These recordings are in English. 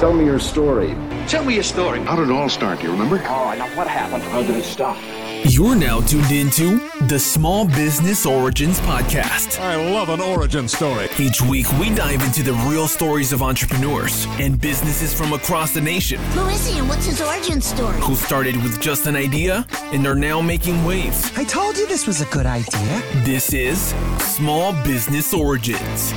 Tell me your story. Tell me your story. How did it all start? Do you remember? Oh, now what happened? How did it stop? You're now tuned into the Small Business Origins Podcast. I love an origin story. Each week, we dive into the real stories of entrepreneurs and businesses from across the nation Who is he and what's his origin story? who started with just an idea and are now making waves. I told you this was a good idea. This is Small Business Origins.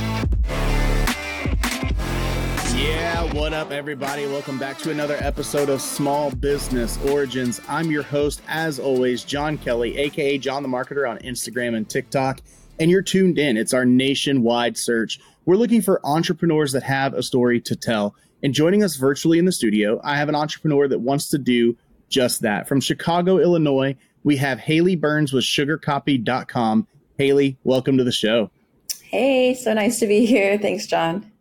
What up, everybody? Welcome back to another episode of Small Business Origins. I'm your host, as always, John Kelley, aka John the Marketer on Instagram and TikTok. And you're tuned in. It's our nationwide search. We're looking for entrepreneurs that have a story to tell. And joining us virtually in the studio, I have an entrepreneur that wants to do just that. From Chicago, Illinois, we have Haley Burns with sugarcopy.com. Haley, welcome to the show. Hey, so nice to be here. Thanks, John.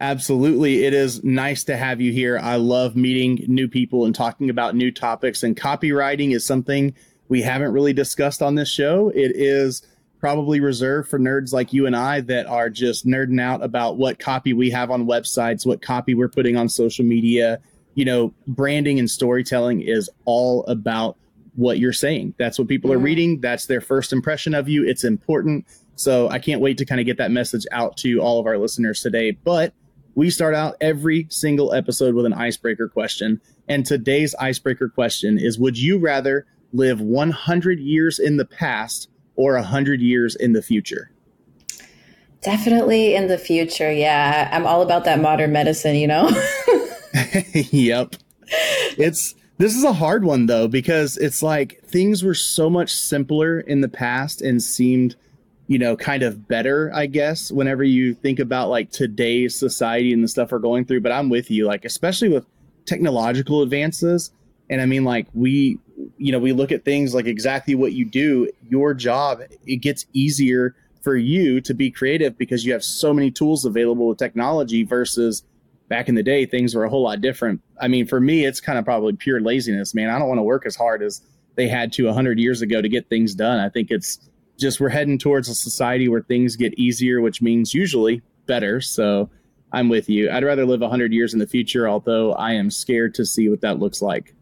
Absolutely. It is nice to have you here. I love meeting new people and talking about new topics. And copywriting is something we haven't really discussed on this show. It is probably reserved for nerds like you and I that are just nerding out about what copy we have on websites, what copy we're putting on social media. You know, branding and storytelling is all about what you're saying. That's what people are mm-hmm. reading. That's their first impression of you. It's important. So I can't wait to kind of get that message out to all of our listeners today. But we start out every single episode with an icebreaker question. And today's icebreaker question is Would you rather live 100 years in the past or 100 years in the future? Definitely in the future. Yeah, I'm all about that modern medicine, you know? yep. It's this is a hard one though because it's like things were so much simpler in the past and seemed you know kind of better i guess whenever you think about like today's society and the stuff we're going through. But i'm with you like especially with technological advances. And i mean like we you know we look at things like exactly what you do. Your job it gets easier for you to be creative because you have so many tools available with technology versus back in the day things were a whole lot different. I mean for me it's kind of probably pure laziness man. I don't want to work as hard as they had to 100 years ago to get things done. I think it's just we're heading towards a society where things get easier which means usually better. So i'm with you. I'd rather live 100 years in the future although i am scared to see what that looks like.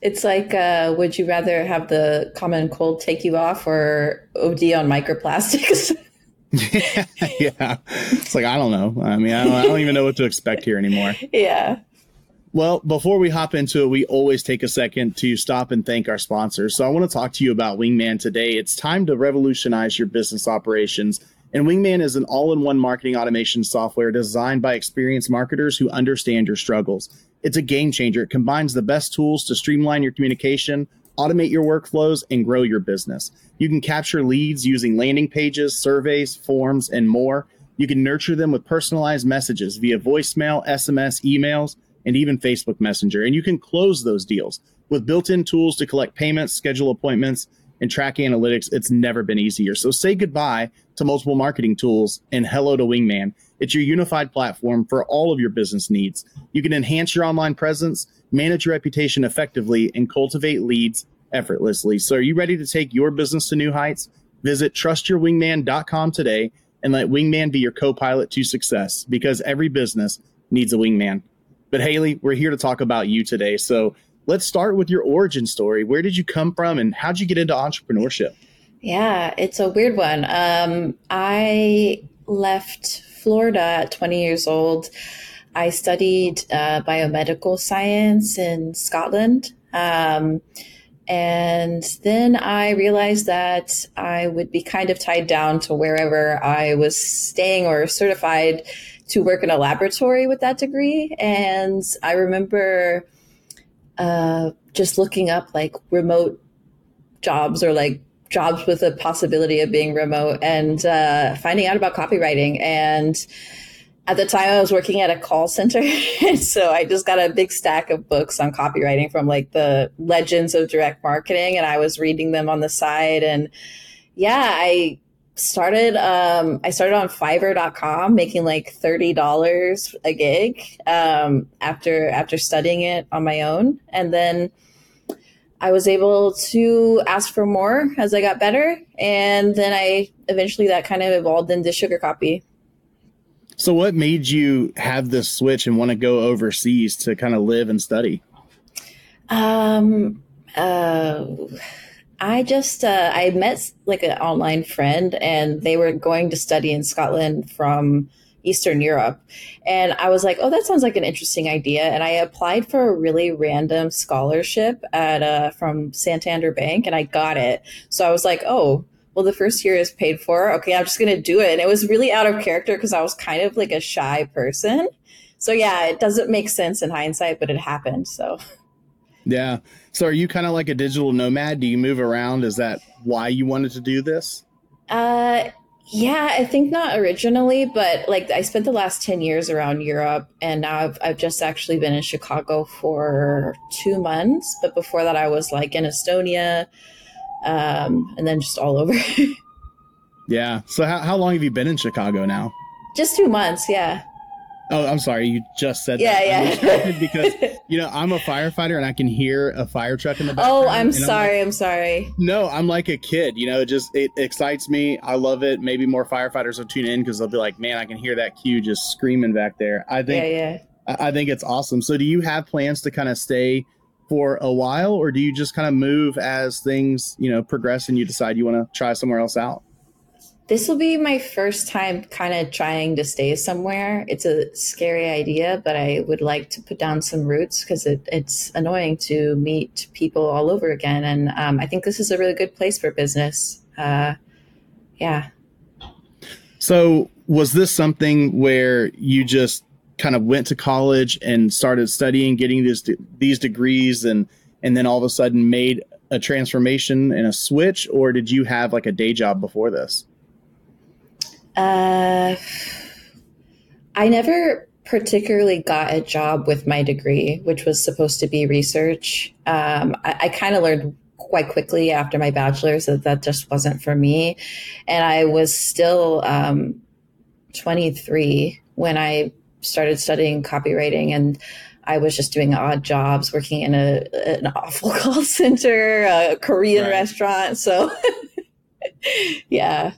It's like, uh, would you rather have the common cold take you off or OD on microplastics? yeah. It's like i don't know. I mean I don't, I don't even know what to expect here anymore. Yeah. Well, before we hop into it, we always take a second to stop and thank our sponsors. So I want to talk to you about Wingman today. It's time to revolutionize your business operations. And Wingman is an all in one marketing automation software designed by experienced marketers who understand your struggles. It's a game changer. It combines the best tools to streamline your communication, automate your workflows, and grow your business. You can capture leads using landing pages, surveys, forms, and more. You can nurture them with personalized messages via voicemail, SMS, emails and even Facebook Messenger. And you can close those deals with built in tools to collect payments, schedule appointments, and track analytics. It's never been easier. So say goodbye to multiple marketing tools and hello to Wingman. It's your unified platform for all of your business needs. You can enhance your online presence, manage your reputation effectively, and cultivate leads effortlessly. So are you ready to take your business to new heights? Visit trustyourwingman.com today and let Wingman be your co pilot to success because every business needs a wingman. But Haley, we're here to talk about you today. So let's start with your origin story. Where did you come from and how'd you get into entrepreneurship? Yeah, it's a weird one. Um, I left Florida at 20 years old. I studied uh, biomedical science in Scotland. Um, and then I realized that I would be kind of tied down to wherever I was staying or certified to work in a laboratory with that degree. And I remember uh, just looking up like remote jobs or like jobs with a possibility of being remote and uh, finding out about copywriting. And at the time, I was working at a call center. so I just got a big stack of books on copywriting from like the legends of direct marketing. And I was reading them on the side. And yeah, I started um i started on fiverr.com making like $30 a gig um after after studying it on my own. And then i was able to ask for more as i got better. And then i eventually that kind of evolved into SugarCopy. So, what made you have this switch and want to go overseas to kind of live and study? Um, uh, I just uh, I met like an online friend, and they were going to study in Scotland from Eastern Europe, and I was like, "Oh, that sounds like an interesting idea." And I applied for a really random scholarship at uh, from Santander Bank, and I got it. So I was like, "Oh." Well, the first year is paid for. Okay, I'm just going to do it. And it was really out of character because I was kind of like a shy person. So, yeah, it doesn't make sense in hindsight, but it happened. So, yeah. So are you kind of like a digital nomad? Do you move around? Is that why you wanted to do this? Uh yeah, I think not originally, but like I spent the last 10 years around Europe and now I've I've just actually been in Chicago for 2 months, but before that I was like in Estonia um and then just all over. yeah. So how how long have you been in Chicago now? Just 2 months, yeah. Oh, I'm sorry. You just said yeah, that. Yeah, because you know I'm a firefighter and I can hear a fire truck in the background. Oh, I'm sorry. I'm, like, I'm, sorry. No, I'm like a kid. You know, it just it excites me. I love it. Maybe more firefighters will tune in because they'll be like, "Man, I can hear that cue just screaming back there." I think. Yeah, yeah. I, I think it's awesome. So, do you have plans to kind of stay for a while, or do you just kind of move as things you know progress and you decide you want to try somewhere else out? This will be my first time kind of trying to stay somewhere. It's a scary idea, but I would like to put down some roots because it, it's annoying to meet people all over again. And um, I think this is a really good place for business. Uh, yeah. So, was this something where you just kind of went to college and started studying, getting these these degrees, and and then all of a sudden made a transformation and a switch, or did you have like a day job before this? Uh, I never particularly got a job with my degree, which was supposed to be research. Um, I, I kind of learned quite quickly after my bachelor's that that just wasn't for me. And I was still um, 23 when I started studying copywriting and I was just doing odd jobs, working in a an awful call center, a Korean right. restaurant. So, yeah,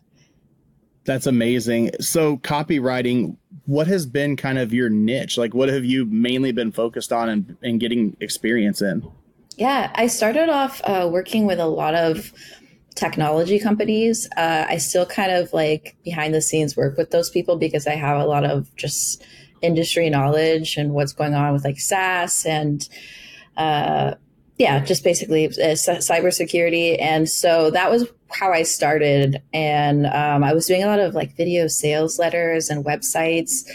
that's amazing. So, copywriting, what has been kind of your niche? Like, what have you mainly been focused on and, and getting experience in? Yeah, I started off uh, working with a lot of technology companies. Uh, I still kind of like behind the scenes work with those people because I have a lot of just industry knowledge and what's going on with like SaaS and uh, yeah, just basically uh, cybersecurity. And so that was how I started. And um, I was doing a lot of like video sales letters and websites.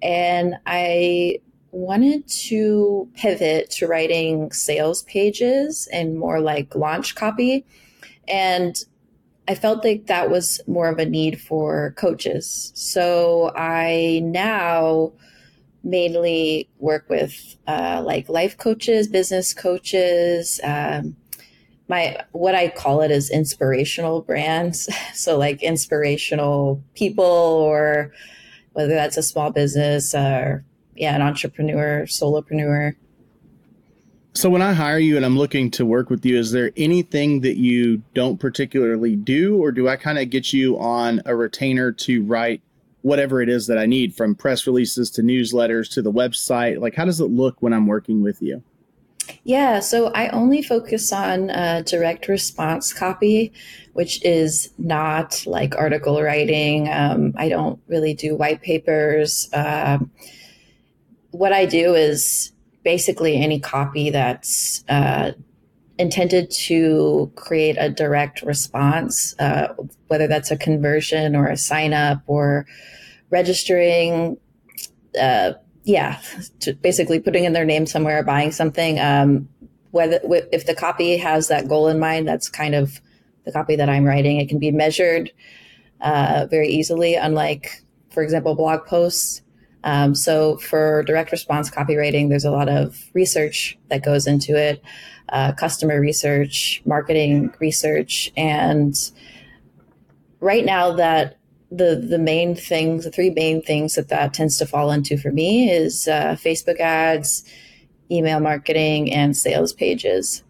And I wanted to pivot to writing sales pages and more like launch copy. And I felt like that was more of a need for coaches. So I now mainly work with uh, like life coaches, business coaches. Um, my what I call it is inspirational brands. So like inspirational people, or whether that's a small business or yeah, an entrepreneur, solopreneur. So when I hire you and I'm looking to work with you, is there anything that you don't particularly do, or do I kind of get you on a retainer to write whatever it is that I need from press releases to newsletters to the website? Like, how does it look when I'm working with you? Yeah, so I only focus on uh, direct response copy, which is not like article writing. Um, I don't really do white papers. Um, what I do is basically any copy that's uh, intended to create a direct response, uh, whether that's a conversion or a sign up or registering. Uh, yeah, basically putting in their name somewhere, buying something. Um, whether if the copy has that goal in mind, that's kind of the copy that I'm writing. It can be measured uh, very easily, unlike, for example, blog posts. Um, so for direct response copywriting, there's a lot of research that goes into it uh, customer research, marketing research, and right now that the the main things, the three main things that that tends to fall into for me is uh, Facebook ads, email marketing, and sales pages.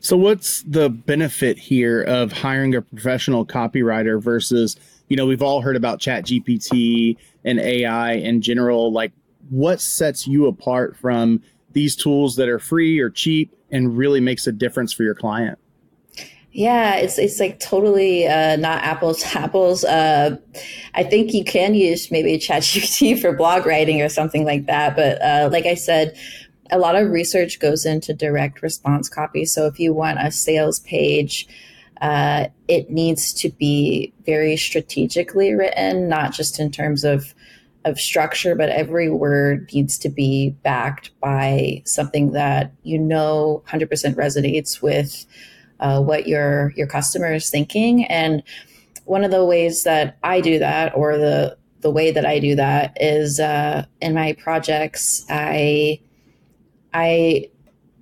So, what's the benefit here of hiring a professional copywriter versus you know, we've all heard about ChatGPT and AI in general. Like, what sets you apart from these tools that are free or cheap and really makes a difference for your client? Yeah, it's it's like totally uh, not apples to apples. Uh, I think you can use maybe ChatGPT for blog writing or something like that. But uh, like I said, a lot of research goes into direct response copy. So if you want a sales page, uh, it needs to be very strategically written, not just in terms of of structure, but every word needs to be backed by something that you know 100% resonates with uh, what your your customer is thinking. And one of the ways that I do that, or the the way that I do that, is uh, in my projects. I I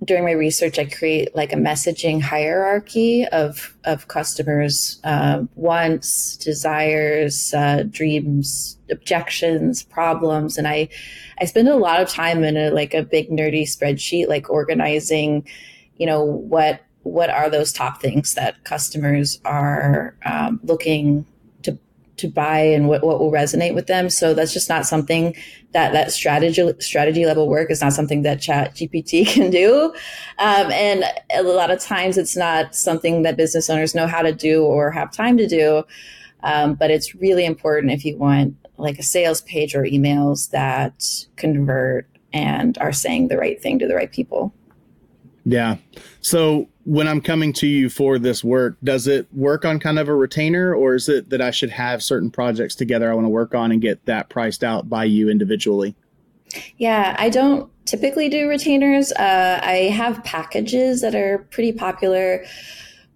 during my research, I create like a messaging hierarchy of of customers' uh, wants, desires, uh, dreams, objections, problems, and I I spend a lot of time in a like a big nerdy spreadsheet, like organizing, you know, what what are those top things that customers are um, looking to buy and what, what will resonate with them. So that's just not something that that strategy strategy level work is not something that ChatGPT can do. Um, and a lot of times it's not something that business owners know how to do or have time to do. Um, but it's really important if you want like a sales page or emails that convert and are saying the right thing to the right people. Yeah. So when I'm coming to you for this work, does it work on kind of a retainer or is it that I should have certain projects together I want to work on and get that priced out by you individually? Yeah, I don't typically do retainers. Uh, I have packages that are pretty popular,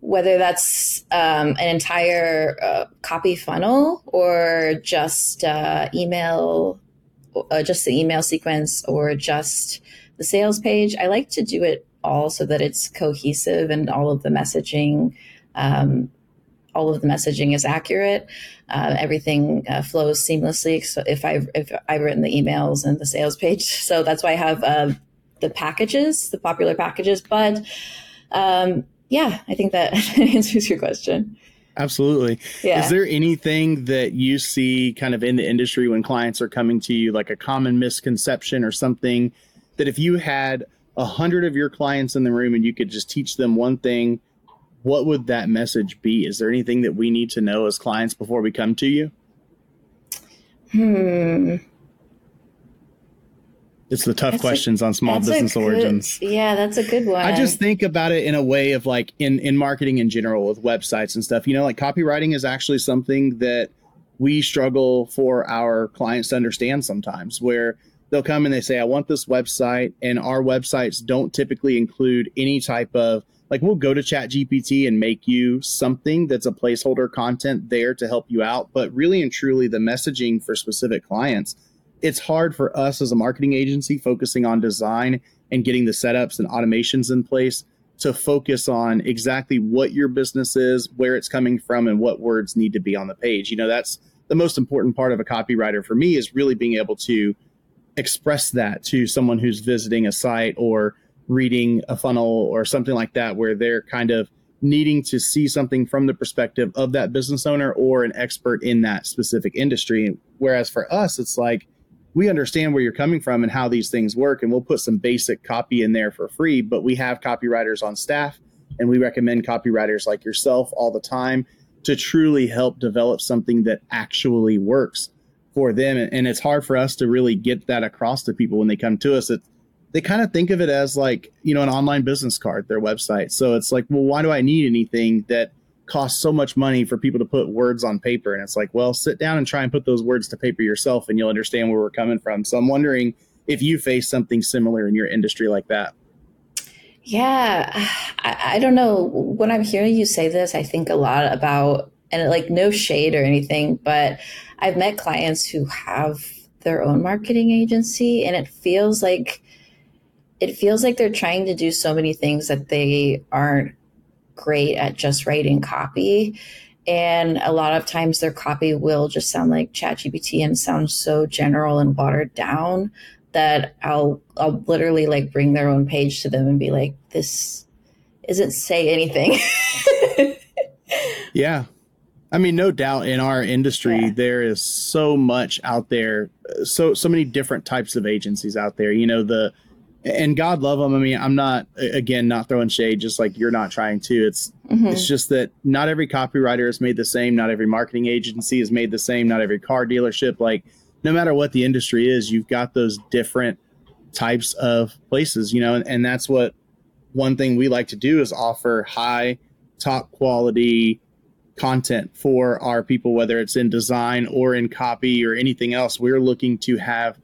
whether that's um, an entire uh, copy funnel or just uh, email, uh, just the email sequence or just the sales page. I like to do it all so that it's cohesive and all of the messaging um, all of the messaging is accurate. Uh, everything uh, flows seamlessly. So if I've if I've written the emails and the sales page, so that's why I have uh, the packages, the popular packages. But um, yeah, I think that answers your question. Absolutely. Yeah. Is there anything that you see kind of in the industry when clients are coming to you, like a common misconception or something that if you had a hundred of your clients in the room and you could just teach them one thing, what would that message be? Is there anything that we need to know as clients before we come to you? Hmm. It's the tough that's questions a, on small business good, origins. Yeah, that's a good one. I just think about it in a way of like in in marketing in general with websites and stuff. You know, like copywriting is actually something that we struggle for our clients to understand sometimes where they'll come and they say, I want this website. And our websites don't typically include any type of like we'll go to ChatGPT and make you something that's a placeholder content there to help you out but really and truly the messaging for specific clients it's hard for us as a marketing agency focusing on design and getting the setups and automations in place to focus on exactly what your business is where it's coming from and what words need to be on the page you know that's the most important part of a copywriter for me is really being able to express that to someone who's visiting a site or reading a funnel or something like that, where they're kind of needing to see something from the perspective of that business owner or an expert in that specific industry. Whereas for us, it's like we understand where you're coming from and how these things work, and we'll put some basic copy in there for free. But we have copywriters on staff, and we recommend copywriters like yourself all the time to truly help develop something that actually works for them. And it's hard for us to really get that across to people when they come to us. It, they kind of think of it as like, you know, an online business card, their website. So it's like, well, why do I need anything that costs so much money for people to put words on paper? And it's like, well, sit down and try and put those words to paper yourself and you'll understand where we're coming from. So I'm wondering if you face something similar in your industry like that. Yeah, I, I don't know. When I'm hearing you say this, I think a lot about, and like no shade or anything, but I've met clients who have their own marketing agency and it feels like it feels like they're trying to do so many things that they aren't great at just writing copy and a lot of times their copy will just sound like ChatGPT and sound so general and watered down that I'll I'll literally like bring their own page to them and be like, this isn't say anything. yeah. I mean, no doubt in our industry, Yeah. there is so much out there, so so many different types of agencies out there. You know the, and God love them. I mean, I'm not again not throwing shade, just like you're not trying to. It's Mhm. it's just that not every copywriter is made the same. Not every marketing agency is made the same. Not every car dealership. Like no matter what the industry is, you've got those different types of places. You know, and, and that's what one thing we like to do is offer high, top quality content for our people, whether it's in design or in copy or anything else. We're looking to have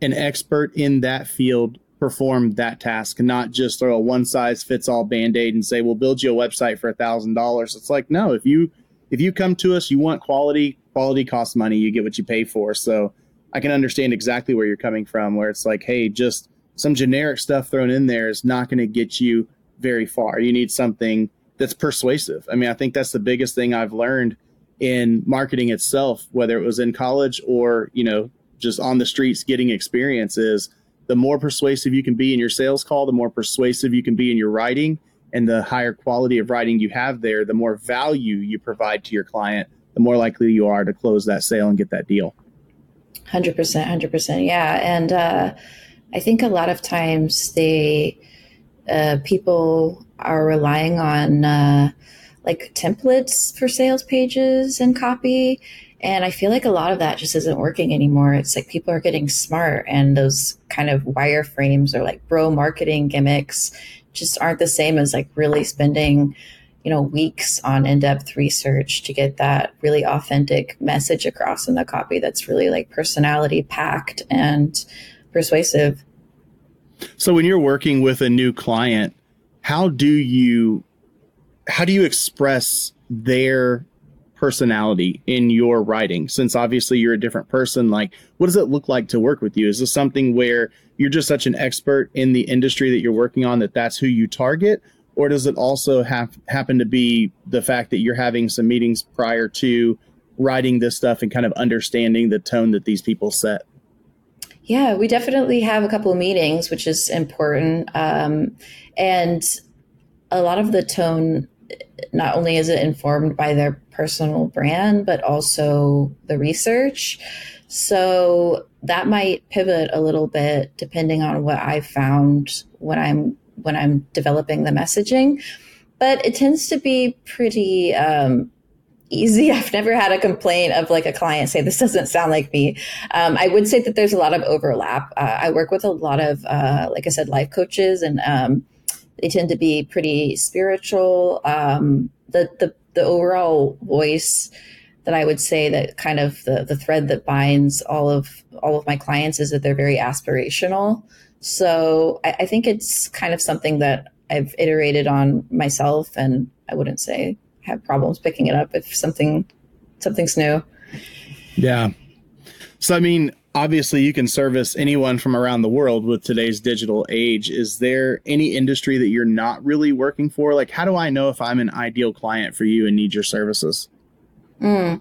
an expert in that field perform that task, not just throw a one size fits all band aid and say, we'll build you a website for a thousand dollars. It's like, no, if you if you come to us, you want quality, quality costs money, you get what you pay for. So I can understand exactly where you're coming from, where it's like, hey, just some generic stuff thrown in there is not going to get you very far. You need something that's persuasive. I mean, I think that's the biggest thing I've learned in marketing itself, whether it was in college or, you know, just on the streets getting experience is the more persuasive you can be in your sales call, the more persuasive you can be in your writing and the higher quality of writing you have there, the more value you provide to your client, the more likely you are to close that sale and get that deal. Hundred percent, hundred percent. Yeah, and uh, I think a lot of times they uh, people are relying on uh, like templates for sales pages and copy, and I feel like a lot of that just isn't working anymore. It's like people are getting smart, and those kind of wireframes or like bro marketing gimmicks just aren't the same as like really spending you know weeks on in-depth research to get that really authentic message across in the copy that's really like personality packed and persuasive So when you're working with a new client, how do you how do you express their personality in your writing? Since obviously you're a different person like what does it look like to work with you? Is this something where you're just such an expert in the industry that you're working on that that's who you target? Or does it also have happen to be the fact that you're having some meetings prior to writing this stuff and kind of understanding the tone that these people set Yeah, we definitely have a couple of meetings, which is important. Um, and a lot of the tone, not only is it informed by their personal brand, but also the research. So that might pivot a little bit depending on what I found when I'm when I'm developing the messaging. But it tends to be pretty um, easy. I've never had a complaint of like a client say this doesn't sound like me. Um, I would say that there's a lot of overlap. Uh, I work with a lot of, uh, like I said, life coaches, and um, they tend to be pretty spiritual. Um, the the the overall voice that I would say that kind of the the thread that binds all of all of my clients is that they're very aspirational. So I, I think it's kind of something that I've iterated on myself, and I wouldn't say have problems picking it up if something something's new. Yeah. So, I mean, obviously, you can service anyone from around the world with today's digital age. Is there any industry that you're not really working for? Like, how do I know if I'm an ideal client for you and need your services? Mm.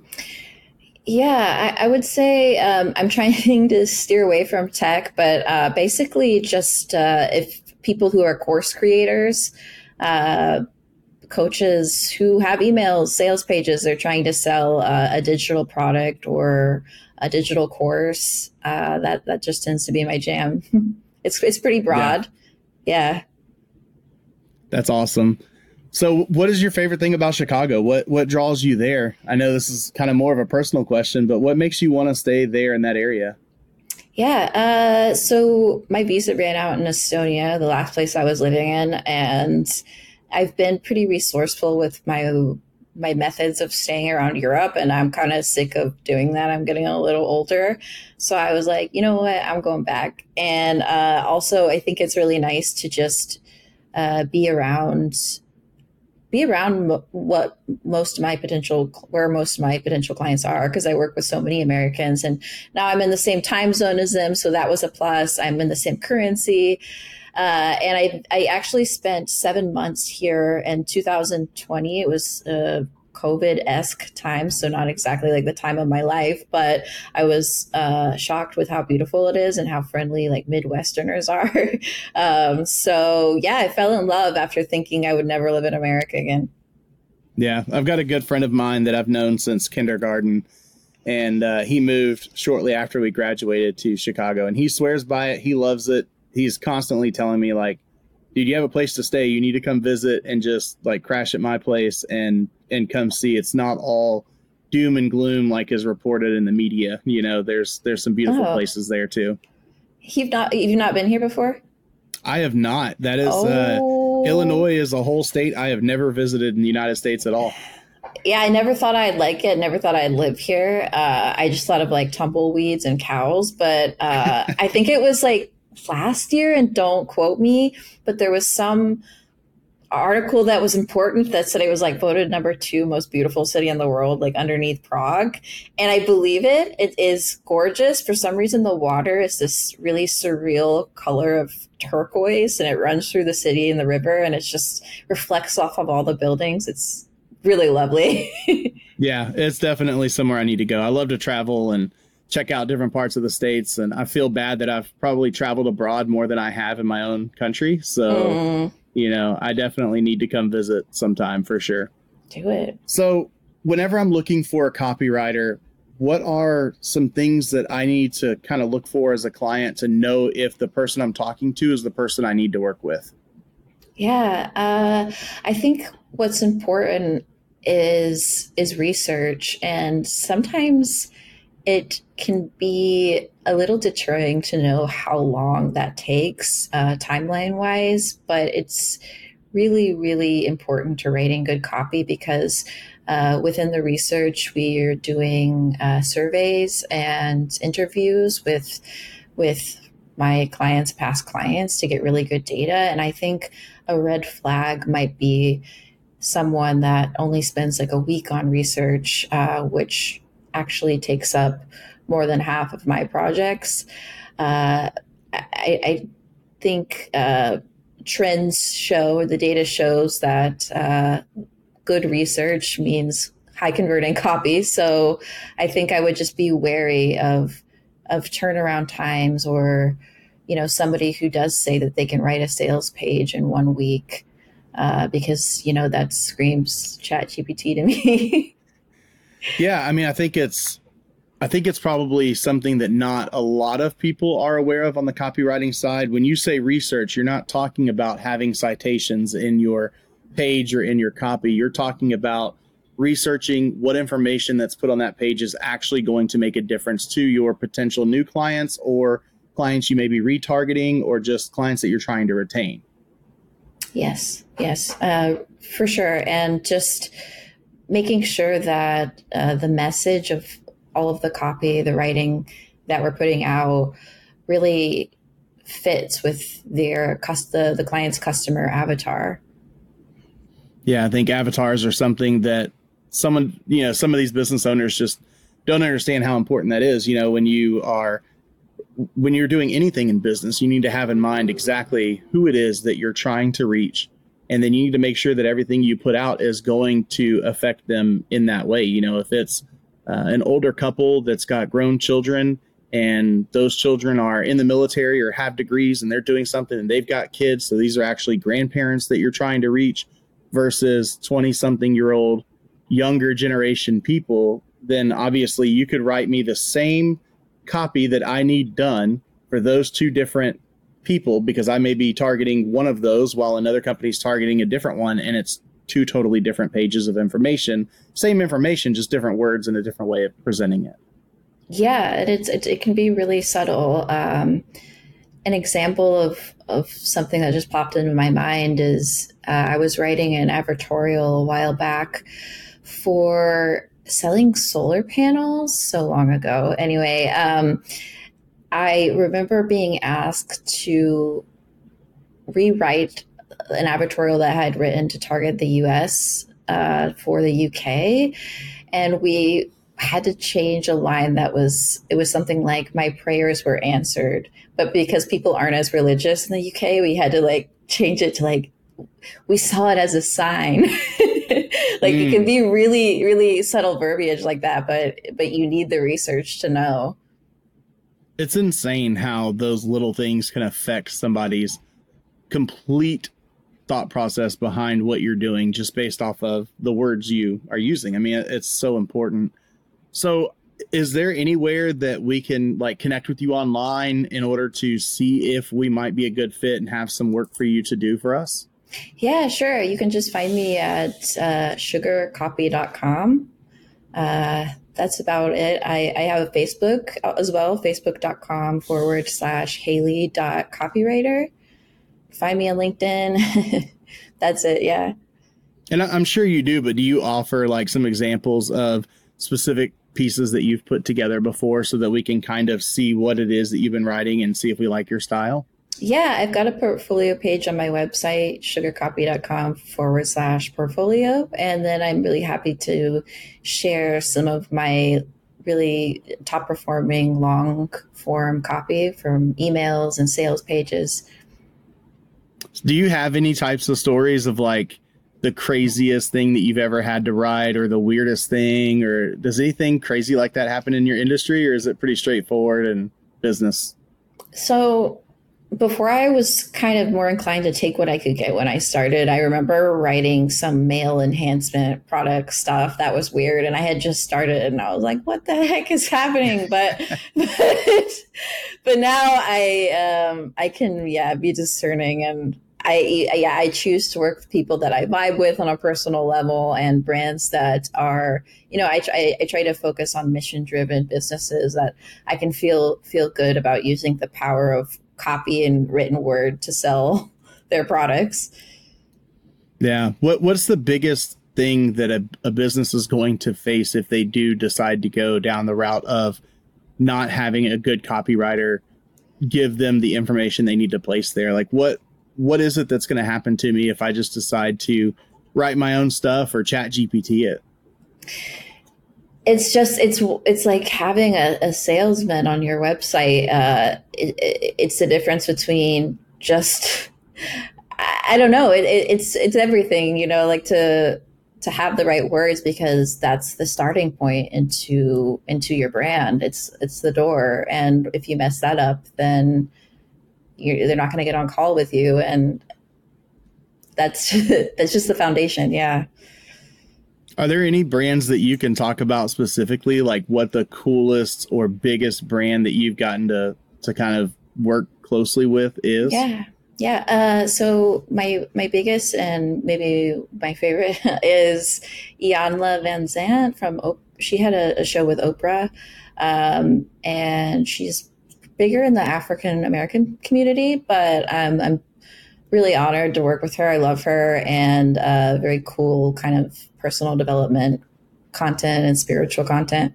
Yeah, I, I would say um, I'm trying to steer away from tech, but uh, basically, just uh, if people who are course creators, uh, coaches who have emails, sales pages, they're trying to sell uh, a digital product or a digital course. Uh, that that just tends to be my jam. it's it's pretty broad. yeah. That's awesome. So, what is your favorite thing about Chicago? What what draws you there? I know this is kind of more of a personal question, but what makes you want to stay there in that area? Yeah. Uh, so my visa ran out in Estonia, the last place I was living in, and I've been pretty resourceful with my my methods of staying around Europe, and I'm kind of sick of doing that. I'm getting a little older, so I was like, you know what, I'm going back. And uh, also, I think it's really nice to just uh, be around be around what most of my potential where most of my potential clients are because I work with so many Americans and now I'm in the same time zone as them so that was a plus I'm in the same currency uh, and I I actually spent seven months here in 2020 it was a COVID esque time so not exactly like the time of my life but I was uh, shocked with how beautiful it is and how friendly like Midwesterners are um, so yeah I fell in love after thinking I would never live in America again Yeah, I've got a good friend of mine that I've known since kindergarten, and uh, he moved shortly after we graduated to Chicago, and he swears by it. He loves it. He's constantly telling me like, "Dude, you have a place to stay. You need to come visit and just like crash at my place and and come see. It's not all doom and gloom like is reported in the media. You know, there's there's some beautiful Oh. places there too. You've not you've not been here before? I have not. That is uh, Oh. Illinois is a whole state I have never visited in the United States at all. Yeah, I never thought I'd like it. Never thought I'd live here. Uh, I just thought of like tumbleweeds and cows. But uh, I think it was like last year, and don't quote me, but there was some article that was important that said it was like voted number two most beautiful city in the world, like underneath Prague. And I believe it. It is gorgeous. For some reason, the water is this really surreal color of turquoise and it runs through the city and the river and it just reflects off of all the buildings. It's really lovely. Yeah, it's definitely somewhere I need to go. I love to travel and check out different parts of the states, and I feel bad that I've probably traveled abroad more than I have in my own country. So, Mm, you know, I definitely need to come visit sometime for sure. do it. So, whenever I'm looking for a copywriter, what are some things that I need to kind of look for as a client to know if the person I'm talking to is the person I need to work with? Yeah, uh, I think what's important is is research, and sometimes it can be a little deterring to know how long that takes uh, timeline wise. But it's really, really important to writing good copy because uh, within the research, we are doing uh, surveys and interviews with with my clients, past clients, to get really good data. And I think a red flag might be someone that only spends like a week on research, uh, which actually takes up more than half of my projects. Uh, I, I think uh, trends show, or the data shows that uh, good research means high converting copy. So I think I would just be wary of of turnaround times or you know somebody who does say that they can write a sales page in one week uh, because you know that screams ChatGPT to me Yeah, I mean, I think it's I think it's probably something that not a lot of people are aware of on the copywriting side. When you say research, you're not talking about having citations in your page or in your copy. You're talking about researching what information that's put on that page is actually going to make a difference to your potential new clients or clients you may be retargeting or just clients that you're trying to retain. yes yes uh, for sure and just making sure that uh, the message of all of the copy the writing that we're putting out really fits with their the, the client's customer avatar Yeah, I think avatars are something that someone, you know, some of these business owners just don't understand how important that is. You know, when you are when you're doing anything in business, you need to have in mind exactly who it is that you're trying to reach. And then you need to make sure that everything you put out is going to affect them in that way. You know, if it's uh, an older couple that's got grown children and those children are in the military or have degrees and they're doing something and they've got kids, so these are actually grandparents that you're trying to reach versus 20 something year old younger generation people, then obviously you could write me the same copy that I need done for those two different people because I may be targeting one of those while another company's targeting a different one and it's two totally different pages of information. Same information, just different words and a different way of presenting it. Yeah, it's it, it can be really subtle. Um, an example of of something that just popped into my mind is uh, I was writing an advertorial a while back for selling solar panels so long ago. Anyway, um, I remember being asked to rewrite an advertorial that I had written to target the U.S. Uh, for the UK, and we had to change a line that was it was something like my prayers were answered. But because people aren't as religious in the uk we had to like change it to like we saw it as a sign. Like it can be really really subtle verbiage like that but but you need the research to know It's insane how those little things can affect somebody's complete thought process behind what you're doing just based off of the words you are using. I mean, it's so important. So, is there anywhere that we can like connect with you online in order to see if we might be a good fit and have some work for you to do for us? Yeah, sure. You can just find me at uh, sugarcopy.com. Uh, that's about it. I, I have a Facebook uh, as well, facebook.com forward slash Haley dot copywriter. Find me on LinkedIn. that's it. Yeah. And I'm sure you do, but do you offer like some examples of specific pieces that you've put together before so that we can kind of see what it is that you've been writing and see if we like your style? Yeah, I've got a portfolio page on my website, sugarcopy.com forward slash portfolio. And then I'm really happy to share some of my really top performing long form copy from emails and sales pages. Do you have any types of stories of like the craziest thing that you've ever had to write or the weirdest thing? Or does anything crazy like that happen in your industry or is it pretty straightforward and business? So before I was kind of more inclined to take what I could get when I started, I remember writing some male enhancement product stuff that was weird. And I had just started and I was like, what the heck is happening? But, but, but now I, um, I can, yeah, be discerning and I, yeah, I choose to work with people that I vibe with on a personal level and brands that are, you know, I try, I try to focus on mission driven businesses that I can feel, feel good about using the power of copy and written word to sell their products. Yeah. What what's the biggest thing that a, a business is going to face if they do decide to go down the route of not having a good copywriter give them the information they need to place there? Like what what is it that's going to happen to me if I just decide to write my own stuff or ChatGPT it? It's just it's it's like having a, a salesman on your website uh, it, it, it's the difference between just i don't know it, it's it's everything you know like to to have the right words because that's the starting point into into your brand. It's it's the door. And if you mess that up then they're not going to get on call with you. And that's that's just the foundation yeah are there any brands that you can talk about specifically, like what the coolest or biggest brand that you've gotten to to kind of work closely with is? Yeah, yeah. Uh, so my my biggest and maybe my favorite is Iyanla Vanzant from. Op- she had a, a, show with Oprah, um, and she's bigger in the African American community, but um, I'm really honored to work with her. I love her and uh, very cool kind of personal development content and spiritual content.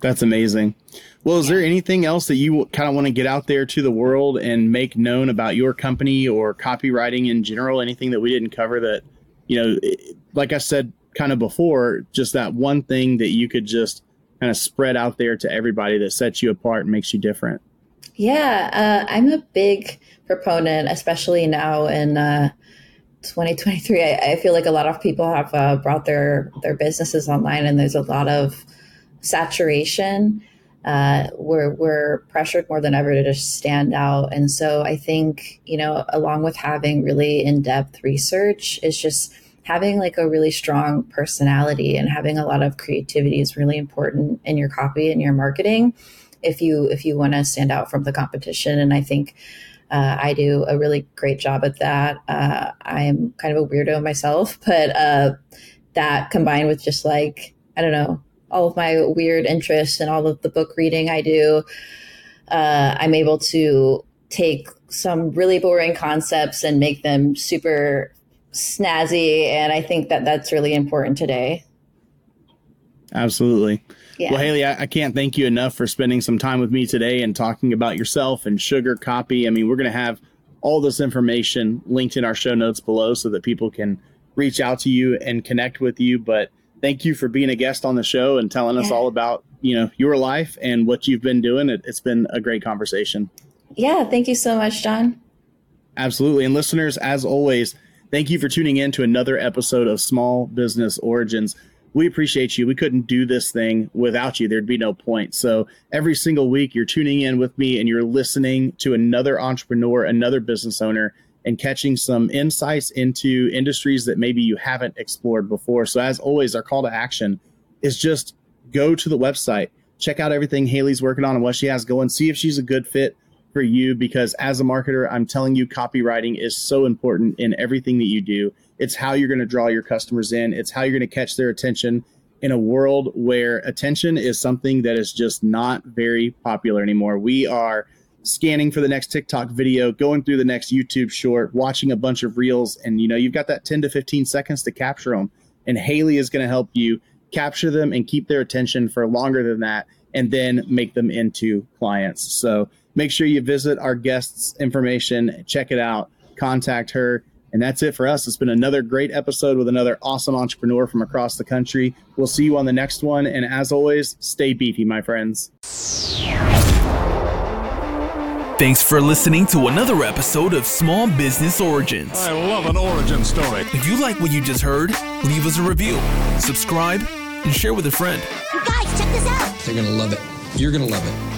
That's amazing. Well, is there anything else that you kind of want to get out there to the world and make known about your company or copywriting in general? Anything that we didn't cover that, you know, like I said kind of before, just that one thing that you could just kind of spread out there to everybody that sets you apart and makes you different? Yeah, uh, I'm a big proponent, especially now in uh, 2023. I, I, feel like a lot of people have uh, brought their their businesses online, and there's a lot of saturation. Uh, we're we're pressured more than ever to just stand out, and so I think you know, along with having really in depth research, is just having like a really strong personality and having a lot of creativity is really important in your copy and your marketing if you if you want to stand out from the competition and i think uh, I do a really great job at that. Uh, I'm kind of a weirdo myself, but uh, that combined with just like, I don't know, all of my weird interests and all of the book reading I do, uh, I'm able to take some really boring concepts and make them super snazzy. And I think that that's really important today. Absolutely. Yeah. Well, Haley, I, I, can't thank you enough for spending some time with me today and talking about yourself and SugarCopy. I mean, we're going to have all this information linked in our show notes below so that people can reach out to you and connect with you. But thank you for being a guest on the show and telling yeah. us all about, you know, your life and what you've been doing. It, it's been a great conversation. Yeah. Thank you so much, John. Absolutely. And listeners, as always, thank you for tuning in to another episode of Small Business Origins we appreciate you. We couldn't do this thing without you. There'd be no point. So every single week, you're tuning in with me and you're listening to another entrepreneur, another business owner, and catching some insights into industries that maybe you haven't explored before. So, as always, our call to action is just go to the website, check out everything Haley's working on and what she has going, see if she's a good fit for you. Because as a marketer, I'm telling you, copywriting is so important in everything that you do. It's how you're going to draw your customers in, it's how you're going to catch their attention in a world where attention is something that is just not very popular anymore. We are scanning for the next TikTok video, going through the next YouTube short, watching a bunch of reels, and you know, you've got that 10 to 15 seconds to capture them. And Haley is going to help you capture them and keep their attention for longer than that and then make them into clients. So make sure you visit our guests' information, check it out, contact her. And that's it for us. It's been another great episode with another awesome entrepreneur from across the country. We'll see you on the next one. And as always, stay beefy, my friends. Thanks for listening to another episode of Small Business Origins. I love an origin story. If you like what you just heard, leave us a review, subscribe, and share with a friend. You guys, check this out. They're going to love it. You're going to love it.